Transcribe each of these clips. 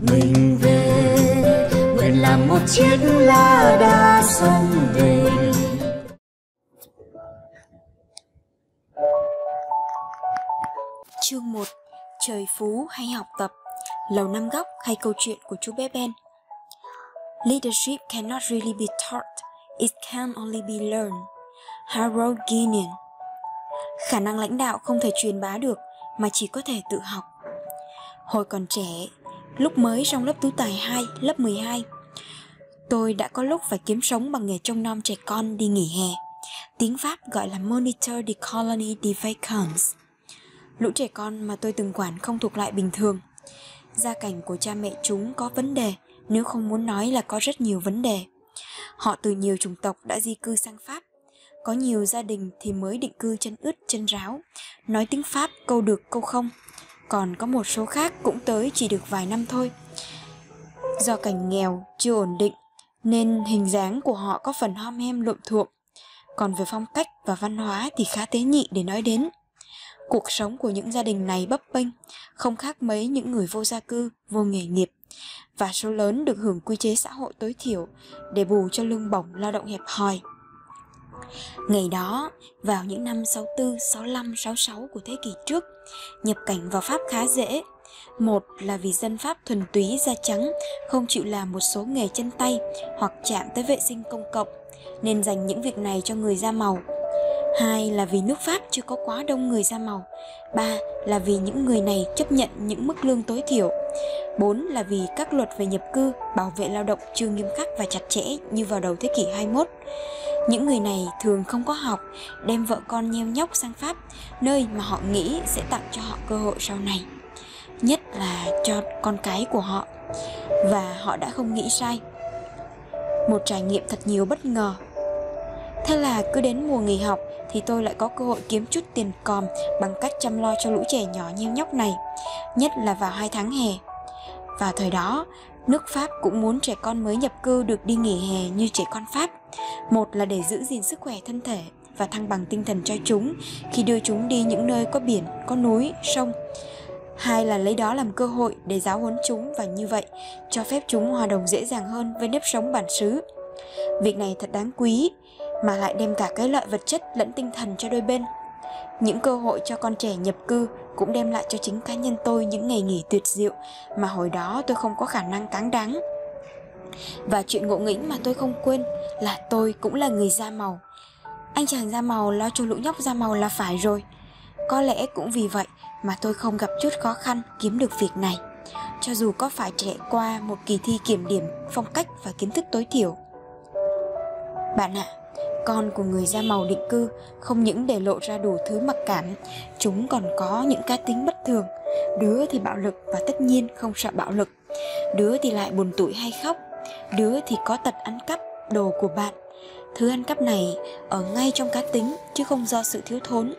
mình về. Nguyện làm một chiếc lá đa sông về. Chương 1 Trời phú hay học tập, Lầu năm góc hay câu chuyện của chú bé Ben. Leadership cannot really be taught, It can only be learned. Harold Guinan Khả năng lãnh đạo không thể truyền bá được, Mà chỉ có thể tự học. Hồi còn trẻ Lúc mới trong lớp tú tài 2, lớp 12 Tôi đã có lúc phải kiếm sống bằng nghề trông nom trẻ con đi nghỉ hè. Tiếng Pháp gọi là Monitor de Colony de Vacances. Lũ trẻ con mà tôi từng quản không thuộc lại bình thường. Gia cảnh của cha mẹ chúng có vấn đề Nếu không muốn nói là có rất nhiều vấn đề. Họ từ nhiều chủng tộc đã di cư sang Pháp. Có nhiều gia đình thì mới định cư chân ướt chân ráo. Nói tiếng Pháp câu được câu không. Còn có một số khác cũng tới chỉ được vài năm thôi. Do cảnh nghèo, chưa ổn định Nên hình dáng của họ có phần hom hem lộm thuộm. Còn về phong cách và văn hóa thì khá tế nhị để nói đến. Cuộc sống của những gia đình này bấp bênh, không khác mấy những người vô gia cư, vô nghề nghiệp, và số lớn được hưởng quy chế xã hội tối thiểu để bù cho lương bổng lao động hẹp hòi. Ngày đó, vào những năm 64, 65, 66 của thế kỷ trước, nhập cảnh vào Pháp khá dễ. Một là vì dân Pháp thuần túy da trắng, không chịu làm một số nghề chân tay hoặc chạm tới vệ sinh công cộng, nên dành những việc này cho người da màu Hai là vì nước Pháp chưa có quá đông người da màu. Ba là vì những người này chấp nhận những mức lương tối thiểu. Bốn là vì các luật về nhập cư, bảo vệ lao động chưa nghiêm khắc và chặt chẽ như vào đầu thế kỷ 21. Những người này thường không có học, đem vợ con nheo nhóc sang Pháp, nơi mà họ nghĩ sẽ tặng cho họ cơ hội sau này. Nhất là cho con cái của họ. Và họ đã không nghĩ sai. Một trải nghiệm thật nhiều bất ngờ Thế là cứ đến mùa nghỉ học thì tôi lại có cơ hội kiếm chút tiền còm bằng cách chăm lo cho lũ trẻ nhỏ nheo nhóc này, nhất là vào hai tháng hè. Vào thời đó, nước Pháp cũng muốn trẻ con mới nhập cư được đi nghỉ hè như trẻ con Pháp. Một là để giữ gìn sức khỏe thân thể và thăng bằng tinh thần cho chúng khi đưa chúng đi những nơi có biển, có núi, sông. Hai là lấy đó làm cơ hội để giáo huấn chúng và như vậy cho phép chúng hòa đồng dễ dàng hơn với nếp sống bản xứ. Việc này thật đáng quý mà lại đem cả cái lợi vật chất lẫn tinh thần cho đôi bên. Những cơ hội cho con trẻ nhập cư cũng đem lại cho chính cá nhân tôi những ngày nghỉ tuyệt diệu mà hồi đó tôi không có khả năng cáng đáng. Và chuyện ngộ nghĩnh mà tôi không quên là tôi cũng là người da màu. Anh chàng da màu lo cho lũ nhóc da màu là phải rồi. Có lẽ cũng vì vậy mà tôi không gặp chút khó khăn kiếm được việc này. Cho dù có phải trải qua một kỳ thi kiểm điểm phong cách và kiến thức tối thiểu. Bạn ạ, à, con của người da màu định cư không những để lộ ra đủ thứ mặc cảm, chúng còn có những cá tính bất thường. Đứa thì bạo lực và tất nhiên không sợ bạo lực. Đứa thì lại buồn tủi hay khóc. Đứa thì có tật ăn cắp đồ của bạn. Thứ ăn cắp này ở ngay trong cá tính chứ không do sự thiếu thốn.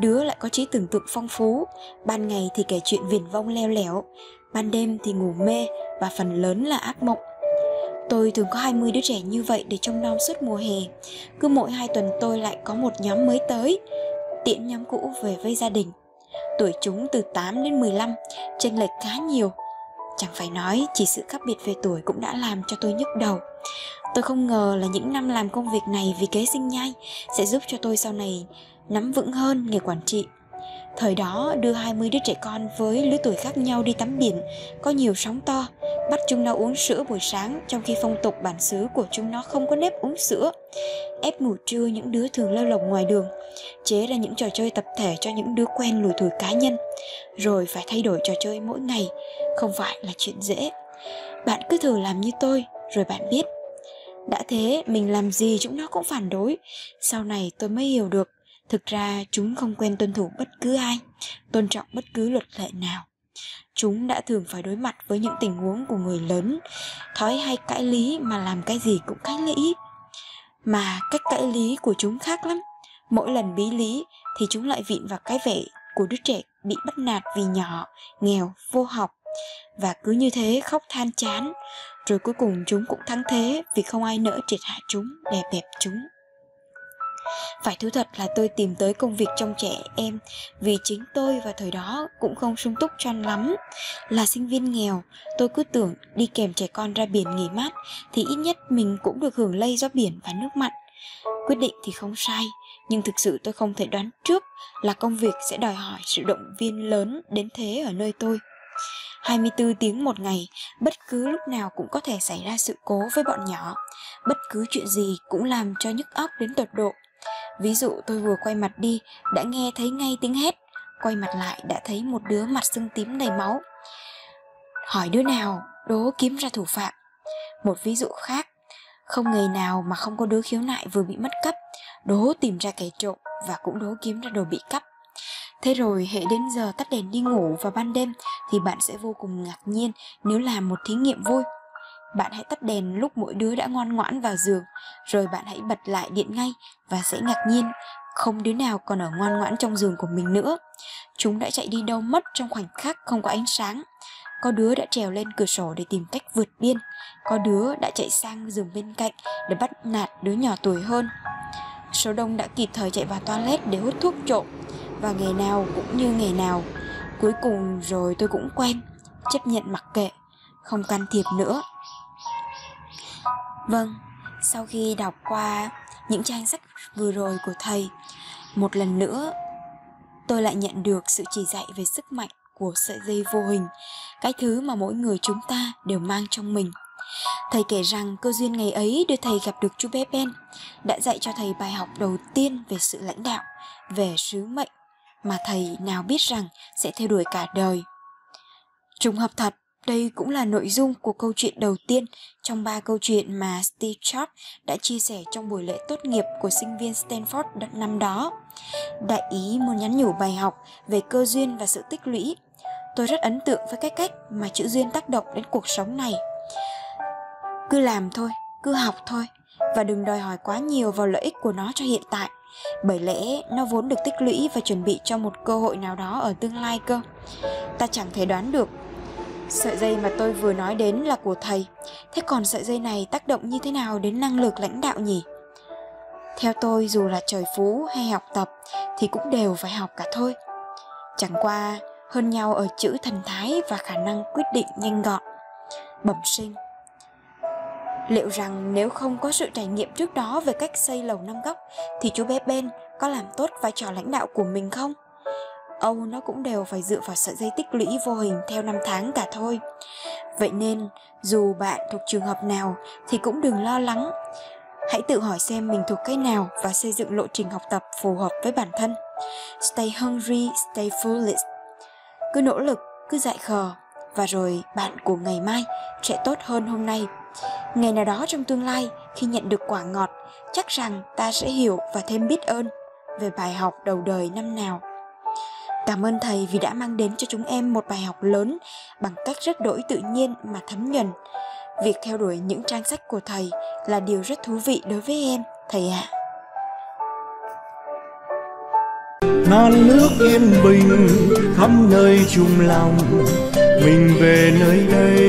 Đứa lại có trí tưởng tượng phong phú, ban ngày thì kể chuyện viển vông leo lẻo, ban đêm thì ngủ mê và phần lớn là ác mộng Tôi thường có 20 đứa trẻ như vậy để trông nom suốt mùa hè. Cứ mỗi hai tuần tôi lại có một nhóm mới tới, tiễn nhóm cũ về với gia đình. Tuổi chúng từ 8 đến 15, chênh lệch khá nhiều. Chẳng phải nói chỉ sự khác biệt về tuổi cũng đã làm cho tôi nhức đầu. Tôi không ngờ là những năm làm công việc này vì kế sinh nhai sẽ giúp cho tôi sau này nắm vững hơn nghề quản trị Thời đó đưa 20 đứa trẻ con với lứa tuổi khác nhau đi tắm biển, có nhiều sóng to, bắt chúng nó uống sữa buổi sáng trong khi phong tục bản xứ của chúng nó không có nếp uống sữa. Ép ngủ trưa những đứa thường lơ lồng ngoài đường, chế ra những trò chơi tập thể cho những đứa quen lùi thủi cá nhân, rồi phải thay đổi trò chơi mỗi ngày, không phải là chuyện dễ. Bạn cứ thử làm như tôi, rồi bạn biết. Đã thế, mình làm gì chúng nó cũng phản đối. Sau này tôi mới hiểu được thực ra, chúng không quen tuân thủ bất cứ ai, tôn trọng bất cứ luật lệ nào. Chúng đã thường phải đối mặt với những tình huống của người lớn, thói hay cãi lý mà làm cái gì cũng cãi lý mà cách cãi lý của chúng khác lắm. Mỗi lần bí lý thì chúng lại vịn vào cái vẻ của đứa trẻ bị bắt nạt vì nhỏ, nghèo, vô học. Và cứ như thế khóc than chán, rồi cuối cùng chúng cũng thắng thế vì không ai nỡ triệt hạ chúng, đè bẹp chúng. Phải thú thật là tôi tìm tới công việc trong trẻ em vì chính tôi vào thời đó cũng không sung túc cho lắm. Là sinh viên nghèo, tôi cứ tưởng đi kèm trẻ con ra biển nghỉ mát thì ít nhất mình cũng được hưởng lây gió biển và nước mặn. Quyết định thì không sai, nhưng thực sự tôi không thể đoán trước là công việc sẽ đòi hỏi sự động viên lớn đến thế ở nơi tôi. 24 tiếng một ngày, bất cứ lúc nào cũng có thể xảy ra sự cố với bọn nhỏ. Bất cứ chuyện gì cũng làm cho nhức óc đến tột độ. Ví dụ tôi vừa quay mặt đi, đã nghe thấy ngay tiếng hét. Quay mặt lại đã thấy một đứa mặt sưng tím đầy máu. Hỏi đứa nào, đố kiếm ra thủ phạm. Một ví dụ khác, không ngày nào mà không có đứa khiếu nại vừa bị mất cắp, đố tìm ra kẻ trộm và cũng đố kiếm ra đồ bị cắp. Thế rồi hệ đến giờ tắt đèn đi ngủ vào ban đêm thì bạn sẽ vô cùng ngạc nhiên nếu làm một thí nghiệm vui. Bạn hãy tắt đèn lúc mỗi đứa đã ngoan ngoãn vào giường, rồi bạn hãy bật lại điện ngay và sẽ ngạc nhiên không đứa nào còn ở ngoan ngoãn trong giường của mình nữa. Chúng đã chạy đi đâu mất trong khoảnh khắc không có ánh sáng. Có đứa đã trèo lên cửa sổ để tìm cách vượt biên, có đứa đã chạy sang giường bên cạnh để bắt nạt đứa nhỏ tuổi hơn. Số đông đã kịp thời chạy vào toilet để hút thuốc trộm và ngày nào cũng như ngày nào cuối cùng rồi tôi cũng quen chấp nhận mặc kệ không can thiệp nữa vâng sau khi đọc qua những trang sách vừa rồi của thầy một lần nữa tôi lại nhận được sự chỉ dạy về sức mạnh của sợi dây vô hình cái thứ mà mỗi người chúng ta đều mang trong mình thầy kể rằng cơ duyên ngày ấy đưa thầy gặp được chú bé ben đã dạy cho thầy bài học đầu tiên về sự lãnh đạo về sứ mệnh mà thầy nào biết rằng sẽ theo đuổi cả đời. Trùng hợp thật, đây cũng là nội dung của câu chuyện đầu tiên trong ba câu chuyện mà Steve Jobs đã chia sẻ trong buổi lễ tốt nghiệp của sinh viên Stanford năm đó. Đại ý muốn nhắn nhủ bài học về cơ duyên và sự tích lũy. Tôi rất ấn tượng với cái cách mà chữ duyên tác động đến cuộc sống này. Cứ làm thôi, cứ học thôi và đừng đòi hỏi quá nhiều vào lợi ích của nó cho hiện tại bởi lẽ nó vốn được tích lũy và chuẩn bị cho một cơ hội nào đó ở tương lai cơ ta chẳng thể đoán được sợi dây mà tôi vừa nói đến là của thầy. Thế còn sợi dây này tác động như thế nào đến năng lực lãnh đạo nhỉ? Theo tôi, dù là trời phú hay học tập, thì cũng đều phải học cả thôi. Chẳng qua, hơn nhau ở chữ thần thái và khả năng quyết định nhanh gọn. Bẩm sinh. Liệu rằng nếu không có sự trải nghiệm trước đó về cách xây lầu năm góc, thì chú bé Ben có làm tốt vai trò lãnh đạo của mình không? Âu nó cũng đều phải dựa vào sợi dây tích lũy vô hình theo năm tháng cả thôi. Vậy nên, dù bạn thuộc trường hợp nào thì cũng đừng lo lắng. Hãy tự hỏi xem mình thuộc cái nào và xây dựng lộ trình học tập phù hợp với bản thân. Stay hungry, stay foolish. Cứ nỗ lực, cứ dạy khờ, và rồi bạn của ngày mai sẽ tốt hơn hôm nay ngày nào đó trong tương lai khi nhận được quả ngọt chắc rằng ta sẽ hiểu và thêm biết ơn về bài học đầu đời năm nào cảm ơn thầy vì đã mang đến cho chúng em một bài học lớn bằng cách rất đổi tự nhiên mà thấm nhuần việc theo đuổi những trang sách của thầy là điều rất thú vị đối với em, thầy ạ à. non nước yên bình khắp nơi chung lòng, mình về nơi đây